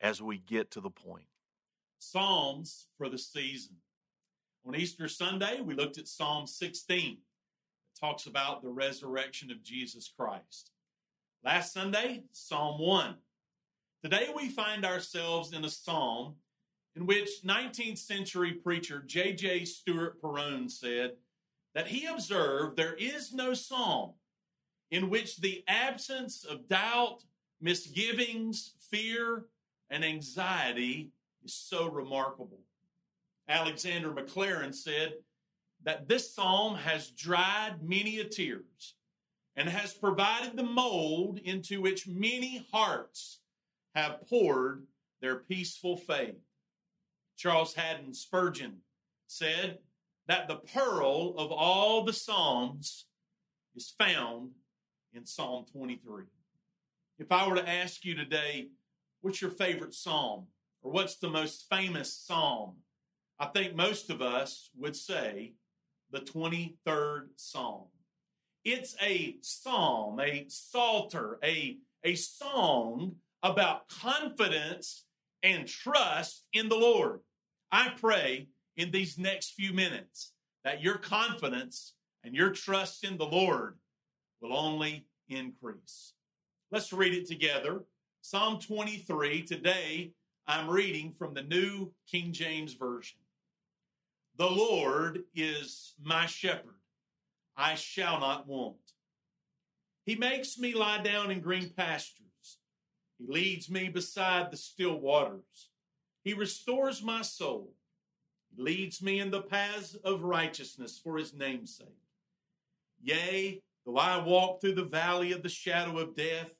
as we get to the point. Psalms for the season. On Easter Sunday, we looked at Psalm 16. It talks about the resurrection of Jesus Christ. Last Sunday, Psalm 1. Today, we find ourselves in a psalm in which 19th century preacher J.J. Stewart Perowne said that he observed there is no psalm in which the absence of doubt, misgivings, fear, and anxiety is so remarkable. Alexander Maclaren said that this psalm has dried many a tears and has provided the mold into which many hearts have poured their peaceful faith. Charles Haddon Spurgeon said that the pearl of all the Psalms is found in Psalm 23. If I were to ask you today, what's your favorite psalm? Or what's the most famous psalm? I think most of us would say the 23rd Psalm. It's a psalm, a psalter, a, a song about confidence and trust in the Lord. I pray in these next few minutes that your confidence and your trust in the Lord will only increase. Let's read it together. Psalm 23. Today, I'm reading from the New King James Version. The Lord is my shepherd. I shall not want. He makes me lie down in green pastures. He leads me beside the still waters. He restores my soul. He leads me in the paths of righteousness for his name's sake. Yea, though I walk through the valley of the shadow of death,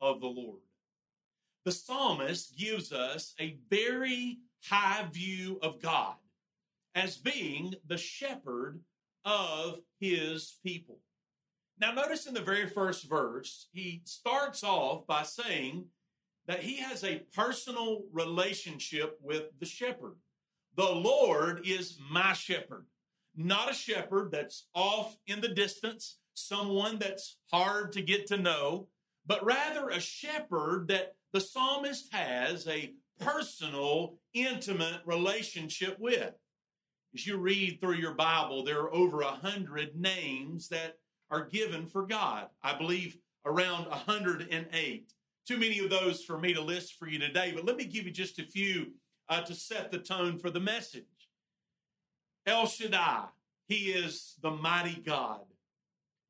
of the Lord. The psalmist gives us a very high view of God as being the shepherd of his people. Now, notice in the very first verse, he starts off by saying that he has a personal relationship with the shepherd. The Lord is my shepherd, not a shepherd that's off in the distance, someone that's hard to get to know, but rather a shepherd that the psalmist has a personal, intimate relationship with. As you read through your Bible, there are over a hundred names that are given for God. I believe around a 108. Too many of those for me to list for you today, but let me give you just a few uh, to set the tone for the message. El Shaddai, he is the mighty God.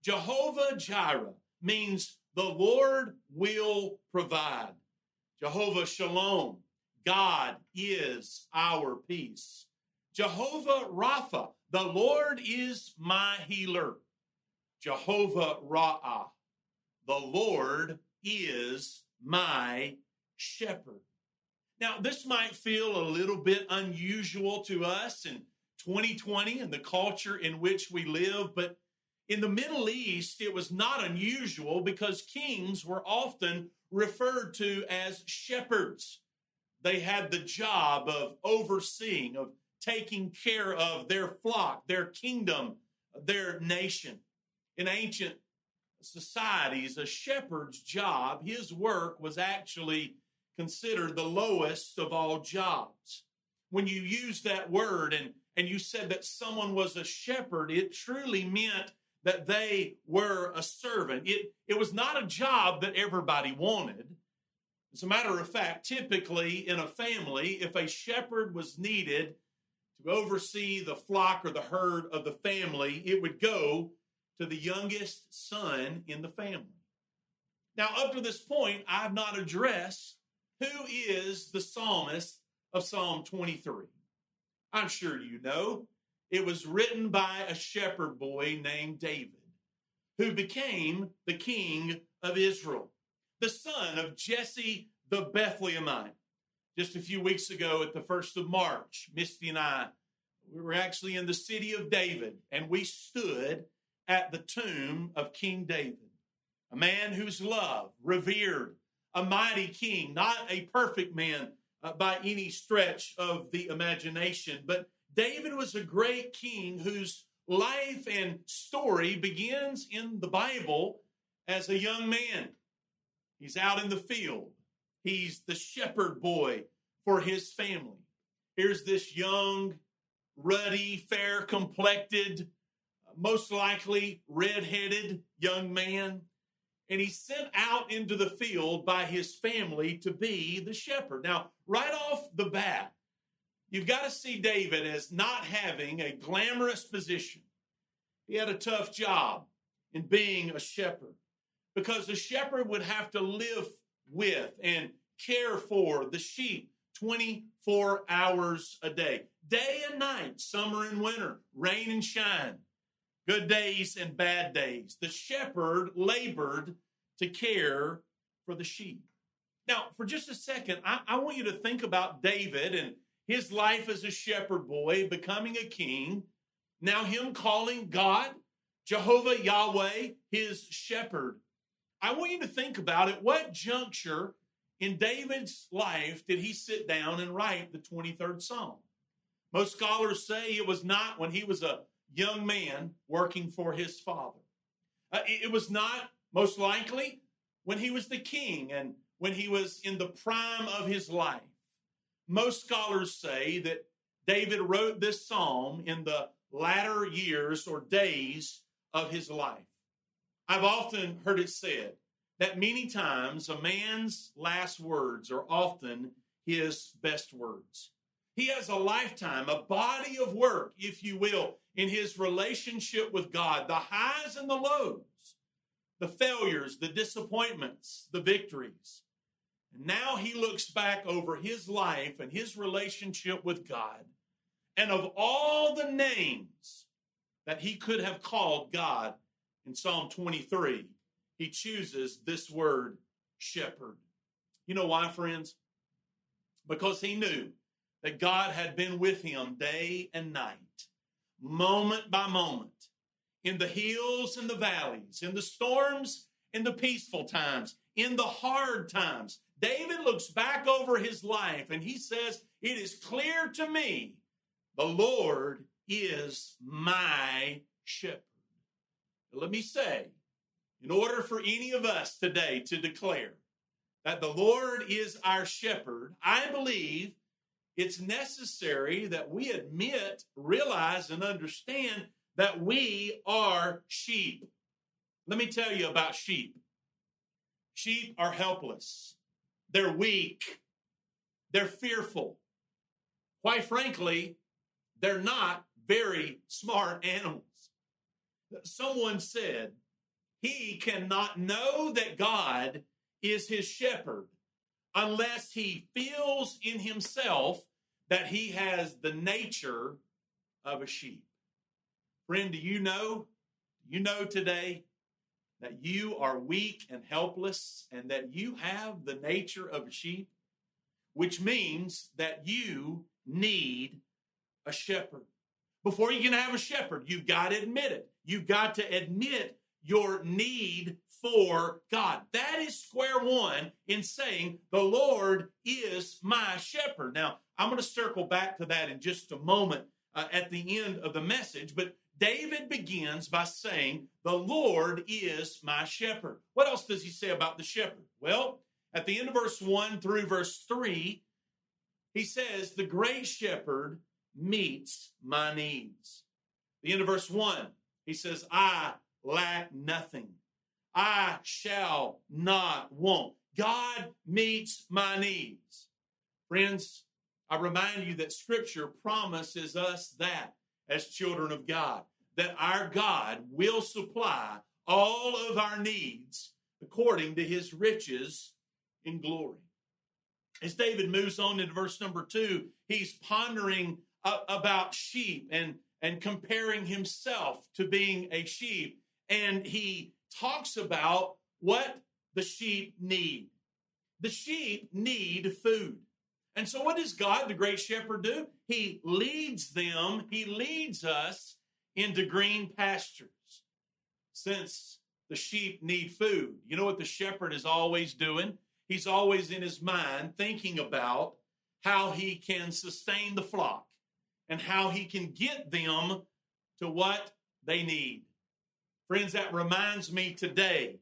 Jehovah Jireh means the Lord will provide. Jehovah Shalom, God is our peace. Jehovah Rapha, the Lord is my healer. Jehovah Ra'ah, the Lord is my shepherd. Now, this might feel a little bit unusual to us in 2020 and the culture in which we live, but in the Middle East, it was not unusual because kings were often referred to as shepherds. They had the job of overseeing, of taking care of their flock, their kingdom, their nation. In ancient societies, a shepherd's job, his work was actually considered the lowest of all jobs. When you use that word and, and you said that someone was a shepherd, it truly meant that they were a servant. It, it was not a job that everybody wanted. As a matter of fact, typically in a family, if a shepherd was needed to oversee the flock or the herd of the family, it would go to the youngest son in the family. Now, up to this point, I've not addressed who is the psalmist of Psalm 23. I'm sure you know it was written by a shepherd boy named David, who became the king of Israel, the son of Jesse the Bethlehemite. Just a few weeks ago at the first of March, Misty and I, we were actually in the city of David, and we stood at the tomb of King David, a man whose love, revered, a mighty king, not a perfect man uh, by any stretch of the imagination, but David was a great king whose life and story begins in the Bible as a young man. He's out in the field. He's the shepherd boy for his family. Here's this young, ruddy, fair complected, most likely red headed young man. And he's sent out into the field by his family to be the shepherd. Now, right off the bat, you've got to see David as not having a glamorous position. He had a tough job in being a shepherd because the shepherd would have to live with and care for the sheep 24 hours a day, day and night, summer and winter, rain and shine, good days and bad days. The shepherd labored to care for the sheep. Now, for just a second, I, I want you to think about David and his life as a shepherd boy, becoming a king, now him calling God, Jehovah Yahweh, his shepherd. I want you to think about it. What juncture in David's life did he sit down and write the 23rd Psalm? Most scholars say it was not when he was a young man working for his father. Uh, it was not, most likely, when he was the king and when he was in the prime of his life. Most scholars say that David wrote this psalm in the latter years or days of his life. I've often heard it said that many times a man's last words are often his best words. He has a lifetime, a body of work, if you will, in his relationship with God, the highs and the lows, the failures, the disappointments, the victories. Now he looks back over his life and his relationship with God. And of all the names that he could have called God in Psalm 23, he chooses this word, shepherd. You know why, friends? Because he knew that God had been with him day and night, moment by moment, in the hills and the valleys, in the storms, in the peaceful times, in the hard times. David looks back over his life and he says, It is clear to me the Lord is my shepherd. Let me say, in order for any of us today to declare that the Lord is our shepherd, I believe it's necessary that we admit, realize, and understand that we are sheep. Let me tell you about sheep. Sheep are helpless, they're weak, they're fearful. Quite frankly, they're not very smart animals. Someone said he cannot know that God is his shepherd unless he feels in himself that he has the nature of a sheep. Friend, do you know? You know today that you are weak and helpless and that you have the nature of a sheep, which means that you need a shepherd. Before you can have a shepherd, you've got to admit it. You've got to admit your need for God. That is square one in saying, The Lord is my shepherd. Now, I'm going to circle back to that in just a moment uh, at the end of the message, but David begins by saying, The Lord is my shepherd. What else does he say about the shepherd? Well, at the end of verse 1 through verse 3, he says, The great shepherd meets my needs. The end of verse 1, he says, I lack nothing. I shall not want. God meets my needs. Friends, I remind you that Scripture promises us that as children of God, that our God will supply all of our needs according to his riches in glory. As David moves on into verse number two, he's pondering about sheep and, and comparing himself to being a sheep. And he talks about what the sheep need. The sheep need food. And so, what does God, the great shepherd, do? He leads them, he leads us into green pastures. Since the sheep need food, you know what the shepherd is always doing? He's always in his mind thinking about how he can sustain the flock and how he can get them to what they need. Friends, that reminds me today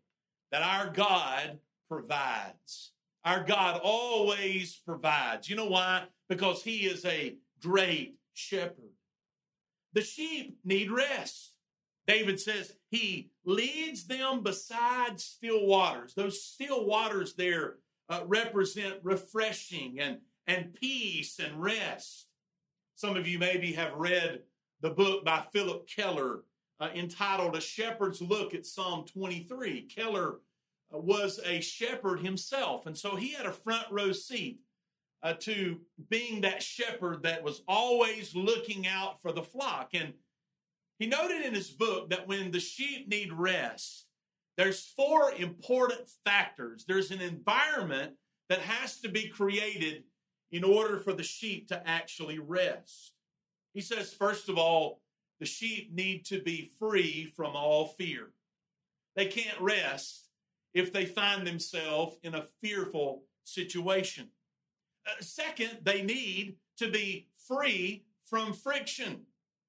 that our God provides. Our God always provides. You know why? Because He is a great shepherd. The sheep need rest. David says He leads them beside still waters. Those still waters there uh, represent refreshing and, and peace and rest. Some of you maybe have read the book by Phillip Keller uh, entitled A Shepherd's Look at Psalm 23. Keller was a shepherd himself, and so he had a front row seat uh, to being that shepherd that was always looking out for the flock. And he noted in his book that when the sheep need rest, there's four important factors. There's an environment that has to be created in order for the sheep to actually rest. He says, first of all, the sheep need to be free from all fear. They can't rest if they find themselves in a fearful situation. Uh, second, they need to be free from friction.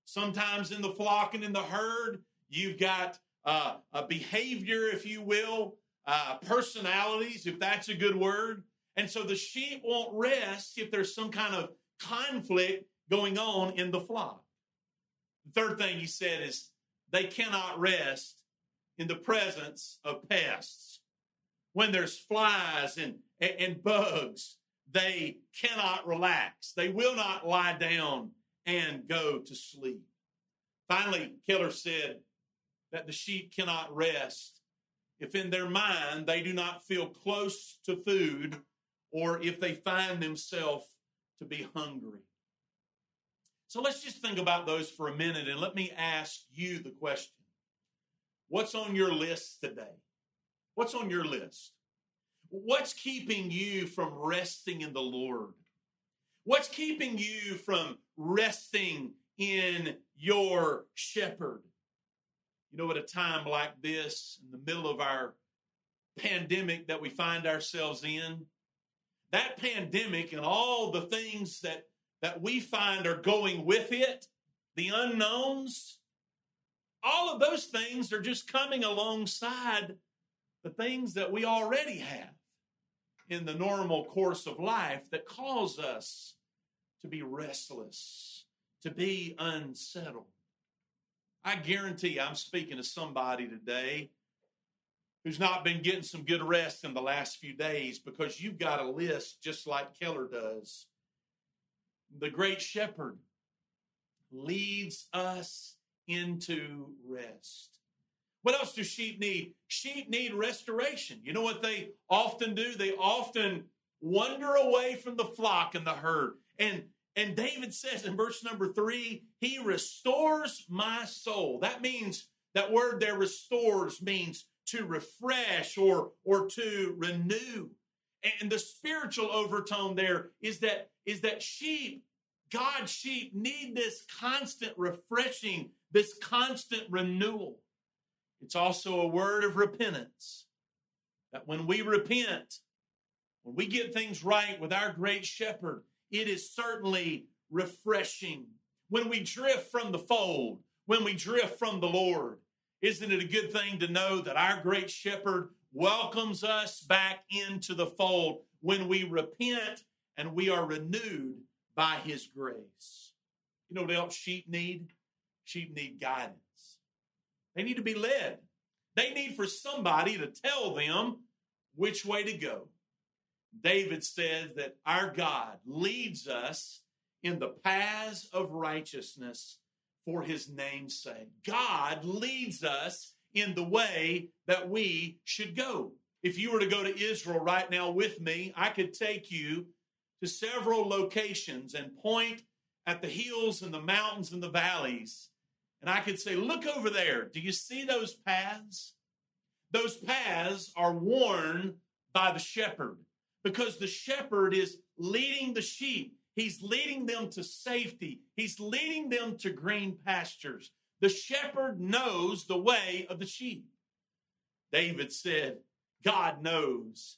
Sometimes in the flock and in the herd, you've got uh, a behavior, if you will, uh, personalities, if that's a good word. And so the sheep won't rest if there's some kind of conflict going on in the flock. The third thing he said is they cannot rest in the presence of pests. When there's flies and, and bugs, they cannot relax. They will not lie down and go to sleep. Finally, Keller said that the sheep cannot rest if in their mind they do not feel close to food or if they find themselves to be hungry. So let's just think about those for a minute and let me ask you the question What's on your list today? What's on your list? What's keeping you from resting in the Lord? What's keeping you from resting in your shepherd? You know, at a time like this, in the middle of our pandemic that we find ourselves in, that pandemic and all the things that that we find are going with it, the unknowns, all of those things are just coming alongside the things that we already have in the normal course of life that cause us to be restless, to be unsettled. I guarantee I'm speaking to somebody today who's not been getting some good rest in the last few days because you've got a list just like Keller does the great shepherd leads us into rest. What else do sheep need? Sheep need restoration. You know what they often do? They often wander away from the flock and the herd. And and David says in verse number 3, he restores my soul. That means that word there restores means to refresh or or to renew. And the spiritual overtone there is that is that sheep, God's sheep, need this constant refreshing, this constant renewal. It's also a word of repentance. That when we repent, when we get things right with our great shepherd, it is certainly refreshing. When we drift from the fold, when we drift from the Lord, isn't it a good thing to know that our great shepherd welcomes us back into the fold when we repent and we are renewed by his grace. You know what else sheep need? Sheep need guidance. They need to be led. They need for somebody to tell them which way to go. David says that our God leads us in the paths of righteousness for his name's sake. God leads us in the way that we should go. If you were to go to Israel right now with me, I could take you to several locations and point at the hills and the mountains and the valleys. And I could say, Look over there. Do you see those paths? Those paths are worn by the shepherd because the shepherd is leading the sheep. He's leading them to safety. He's leading them to green pastures. The shepherd knows the way of the sheep. David said, God knows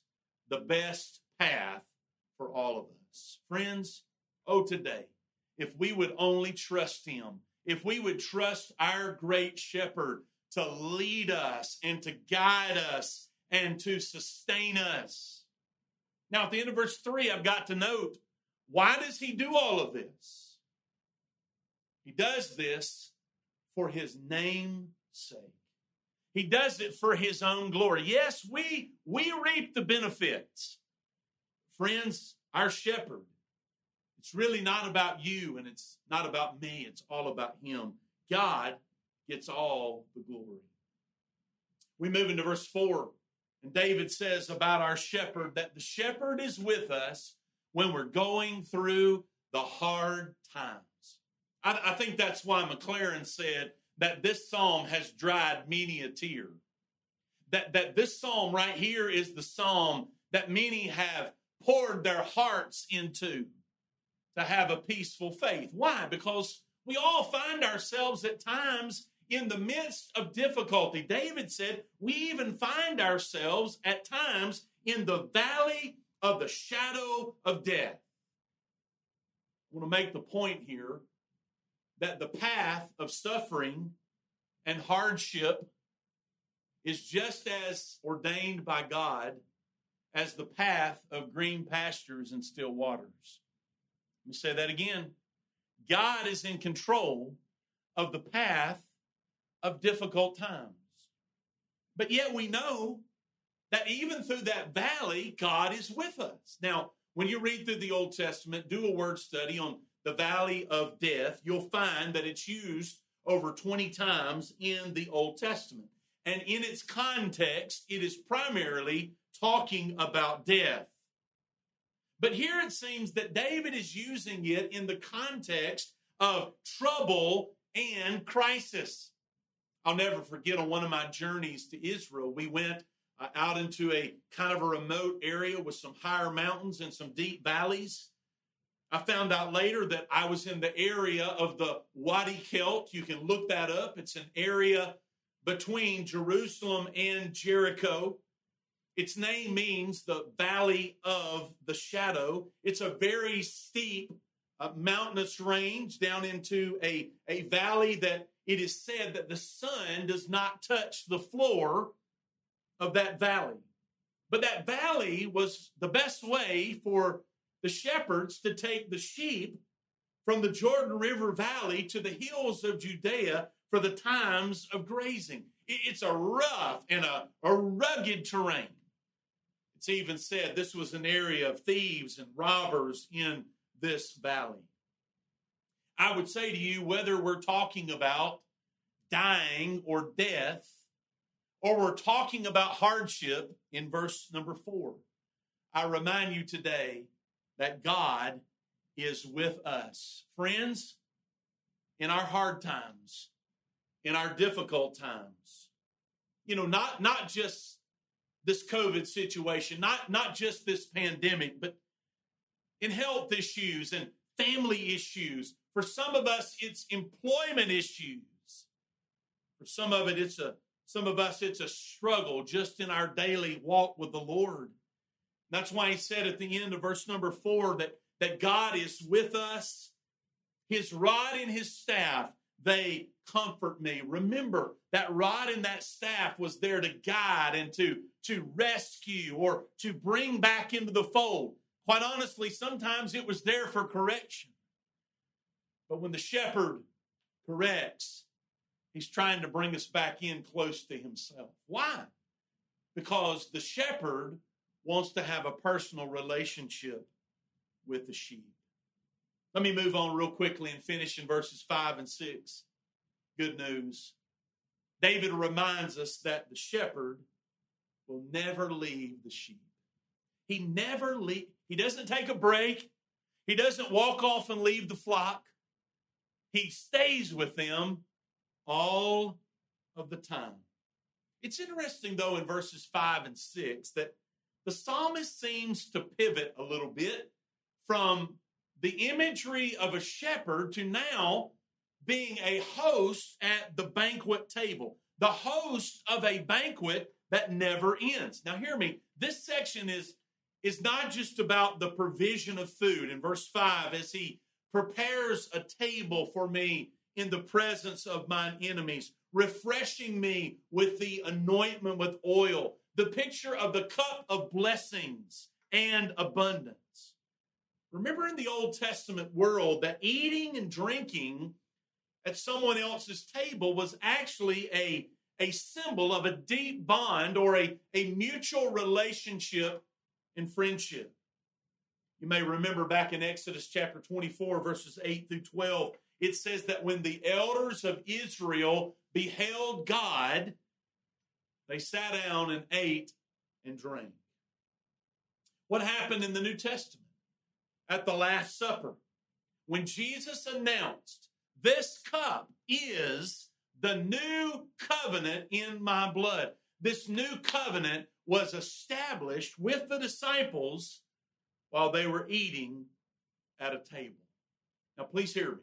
the best path for all of us. Friends, oh, today, if we would only trust him, if we would trust our great shepherd to lead us and to guide us and to sustain us. Now, at the end of verse 3, I've got to note why does he do all of this? He does this for his name's sake. He does it for his own glory. Yes, we we reap the benefits. Friends, our shepherd, it's really not about you and it's not about me, it's all about him. God gets all the glory. We move into verse 4, and David says about our shepherd that the shepherd is with us when we're going through the hard times. I, I think that's why Maclaren said that this psalm has dried many a tear. That, that this psalm right here is the psalm that many have poured their hearts into to have a peaceful faith. Why? Because we all find ourselves at times in the midst of difficulty. David said, We even find ourselves at times in the valley of the shadow of death. I want to make the point here that the path of suffering and hardship is just as ordained by God as the path of green pastures and still waters. Me say that again. God is in control of the path of difficult times. But yet we know that even through that valley, God is with us. Now, when you read through the Old Testament, do a word study on the valley of death, you'll find that it's used over 20 times in the Old Testament. And in its context, it is primarily talking about death. But here it seems that David is using it in the context of trouble and crisis. I'll never forget on one of my journeys to Israel, we went uh, out into a kind of a remote area with some higher mountains and some deep valleys. I found out later that I was in the area of the Wadi Kelt. You can look that up. It's an area between Jerusalem and Jericho. Its name means the Valley of the Shadow. It's a very steep uh, mountainous range down into a, a valley that it is said that the sun does not touch the floor of that valley. But that valley was the best way for the shepherds to take the sheep from the Jordan River Valley to the hills of Judea for the times of grazing. It's a rough and a, a rugged terrain. It's even said this was an area of thieves and robbers in this valley. I would say to you, whether we're talking about dying or death, or we're talking about hardship in verse number four, I remind you today that God is with us. Friends, in our hard times, in our difficult times, you know, not, not just this COVID situation, not, not just this pandemic, but in health issues and family issues, for some of us, it's employment issues. For some of it, it's a some of us, it's a struggle just in our daily walk with the Lord. That's why he said at the end of verse number four that, that God is with us. His rod and his staff, they comfort me. Remember that rod and that staff was there to guide and to, to rescue or to bring back into the fold. Quite honestly, sometimes it was there for correction. But when the shepherd corrects, he's trying to bring us back in close to himself. Why? Because the shepherd wants to have a personal relationship with the sheep. Let me move on real quickly and finish in verses 5 and 6. Good news. David reminds us that the shepherd will never leave the sheep. He never leave, he doesn't take a break. He doesn't walk off and leave the flock. He stays with them all of the time. It's interesting, though, in verses 5 and 6 that the psalmist seems to pivot a little bit from the imagery of a shepherd to now being a host at the banquet table, the host of a banquet that never ends. Now, hear me. This section is, is not just about the provision of food. In verse 5, as he prepares a table for me in the presence of mine enemies, refreshing me with the anointment with oil, the picture of the cup of blessings and abundance. Remember in the Old Testament world that eating and drinking at someone else's table was actually a, a symbol of a deep bond or a, a mutual relationship and friendship. You may remember back in Exodus chapter 24, verses 8 through 12, it says that when the elders of Israel beheld God, they sat down and ate and drank. What happened in the New Testament? At the Last Supper, when Jesus announced, This cup is the new covenant in my blood. This new covenant was established with the disciples while they were eating at a table. Now, please hear me.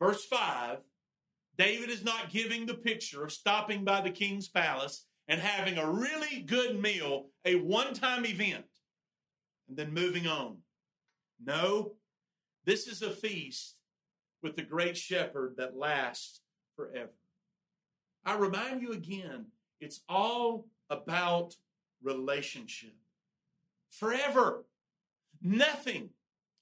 Verse 5 David is not giving the picture of stopping by the king's palace and having a really good meal, a one time event, and then moving on. No, this is a feast with the great shepherd that lasts forever. I remind you again, it's all about relationship. Forever. Nothing,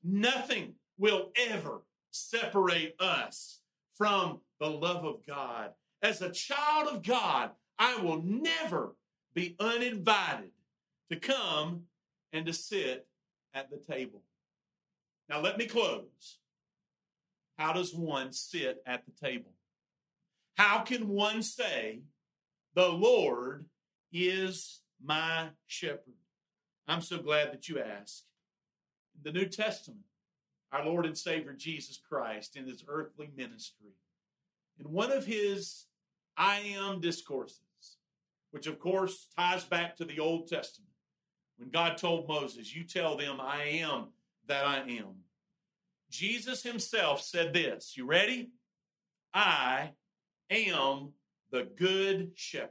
nothing will ever separate us from the love of God. As a child of God, I will never be uninvited to come and to sit at the table. Now, let me close. How does one sit at the table? How can one say, The Lord is my shepherd? I'm so glad that you asked the New Testament, our Lord and Savior Jesus Christ in his earthly ministry. In one of his I am discourses, which of course ties back to the Old Testament, when God told Moses, You tell them I am that I am. Jesus himself said this. You ready? I am the good shepherd.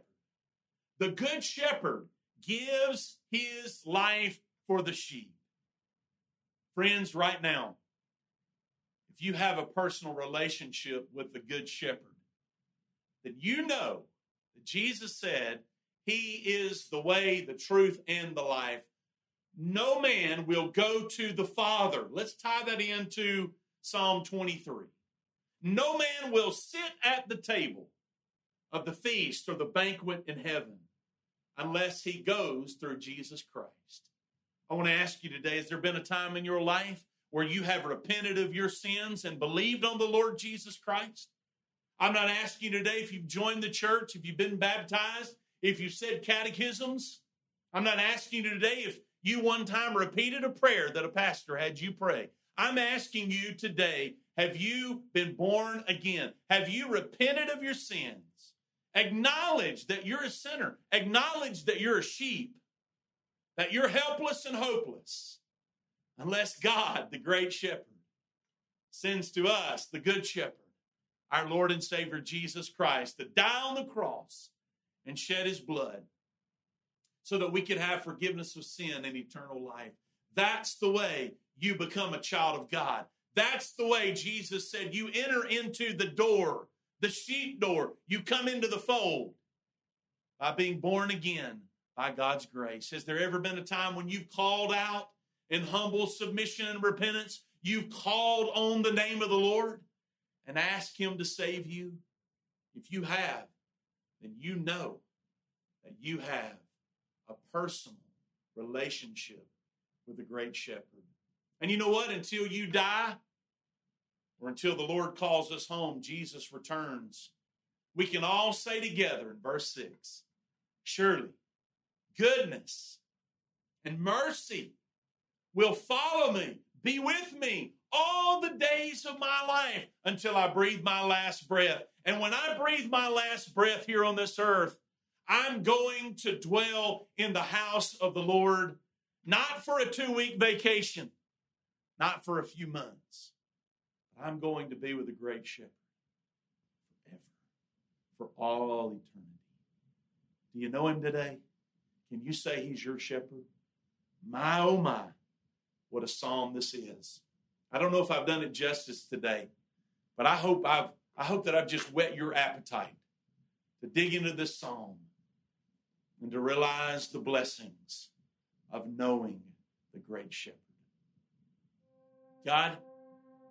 The good shepherd gives his life for the sheep. Friends, right now, if you have a personal relationship with the Good Shepherd, then you know that Jesus said he is the way, the truth, and the life. No man will go to the Father. Let's tie that into Psalm 23. No man will sit at the table of the feast or the banquet in heaven unless he goes through Jesus Christ. I want to ask you today has there been a time in your life where you have repented of your sins and believed on the Lord Jesus Christ? I'm not asking you today if you've joined the church, if you've been baptized, if you've said catechisms. I'm not asking you today if you one time repeated a prayer that a pastor had you pray. I'm asking you today have you been born again? Have you repented of your sins? Acknowledge that you're a sinner, acknowledge that you're a sheep, that you're helpless and hopeless unless God, the great shepherd, sends to us the good shepherd, our Lord and Savior Jesus Christ, to die on the cross and shed his blood so that we could have forgiveness of sin and eternal life. That's the way you become a child of God. That's the way Jesus said you enter into the door, the sheep door. You come into the fold by being born again by God's grace. Has there ever been a time when you've called out in humble submission and repentance? You've called on the name of the Lord and asked Him to save you? If you have, then you know that you have a personal relationship with the great shepherd. And you know what? Until you die, or until the Lord calls us home, Jesus returns, we can all say together in verse 6 Surely goodness and mercy will follow me, be with me all the days of my life until I breathe my last breath. And when I breathe my last breath here on this earth, I'm going to dwell in the house of the Lord, not for a two week vacation, not for a few months. I'm going to be with the great shepherd forever, for all eternity. Do you know him today? Can you say he's your shepherd? My, oh my, what a psalm this is. I don't know if I've done it justice today, but I hope I've I hope that I've just whet your appetite to dig into this psalm and to realize the blessings of knowing the great shepherd. God,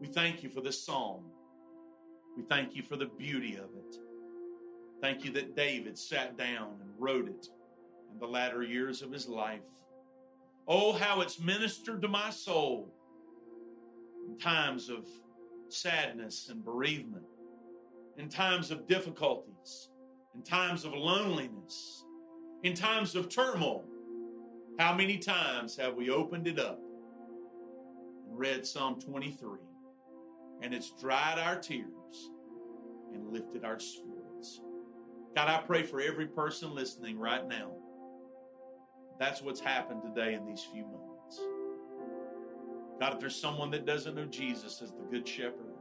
we thank you for this psalm. We thank you for the beauty of it. Thank you that David sat down and wrote it in the latter years of his life. Oh, how it's ministered to my soul in times of sadness and bereavement, in times of difficulties, in times of loneliness, in times of turmoil. How many times have we opened it up and read Psalm 23 and it's dried our tears and lifted our spirits? God, I pray for every person listening right now. That's what's happened today in these few moments. God, if there's someone that doesn't know Jesus as the Good Shepherd,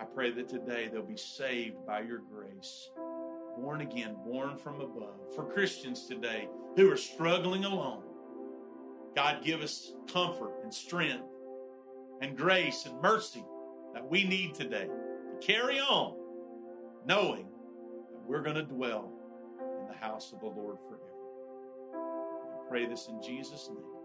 I pray that today they'll be saved by your grace, born again, born from above. For Christians today who are struggling alone, God, give us comfort and strength and grace and mercy that we need today to carry on, knowing that we're going to dwell in the house of the Lord forever. I pray this in Jesus' name.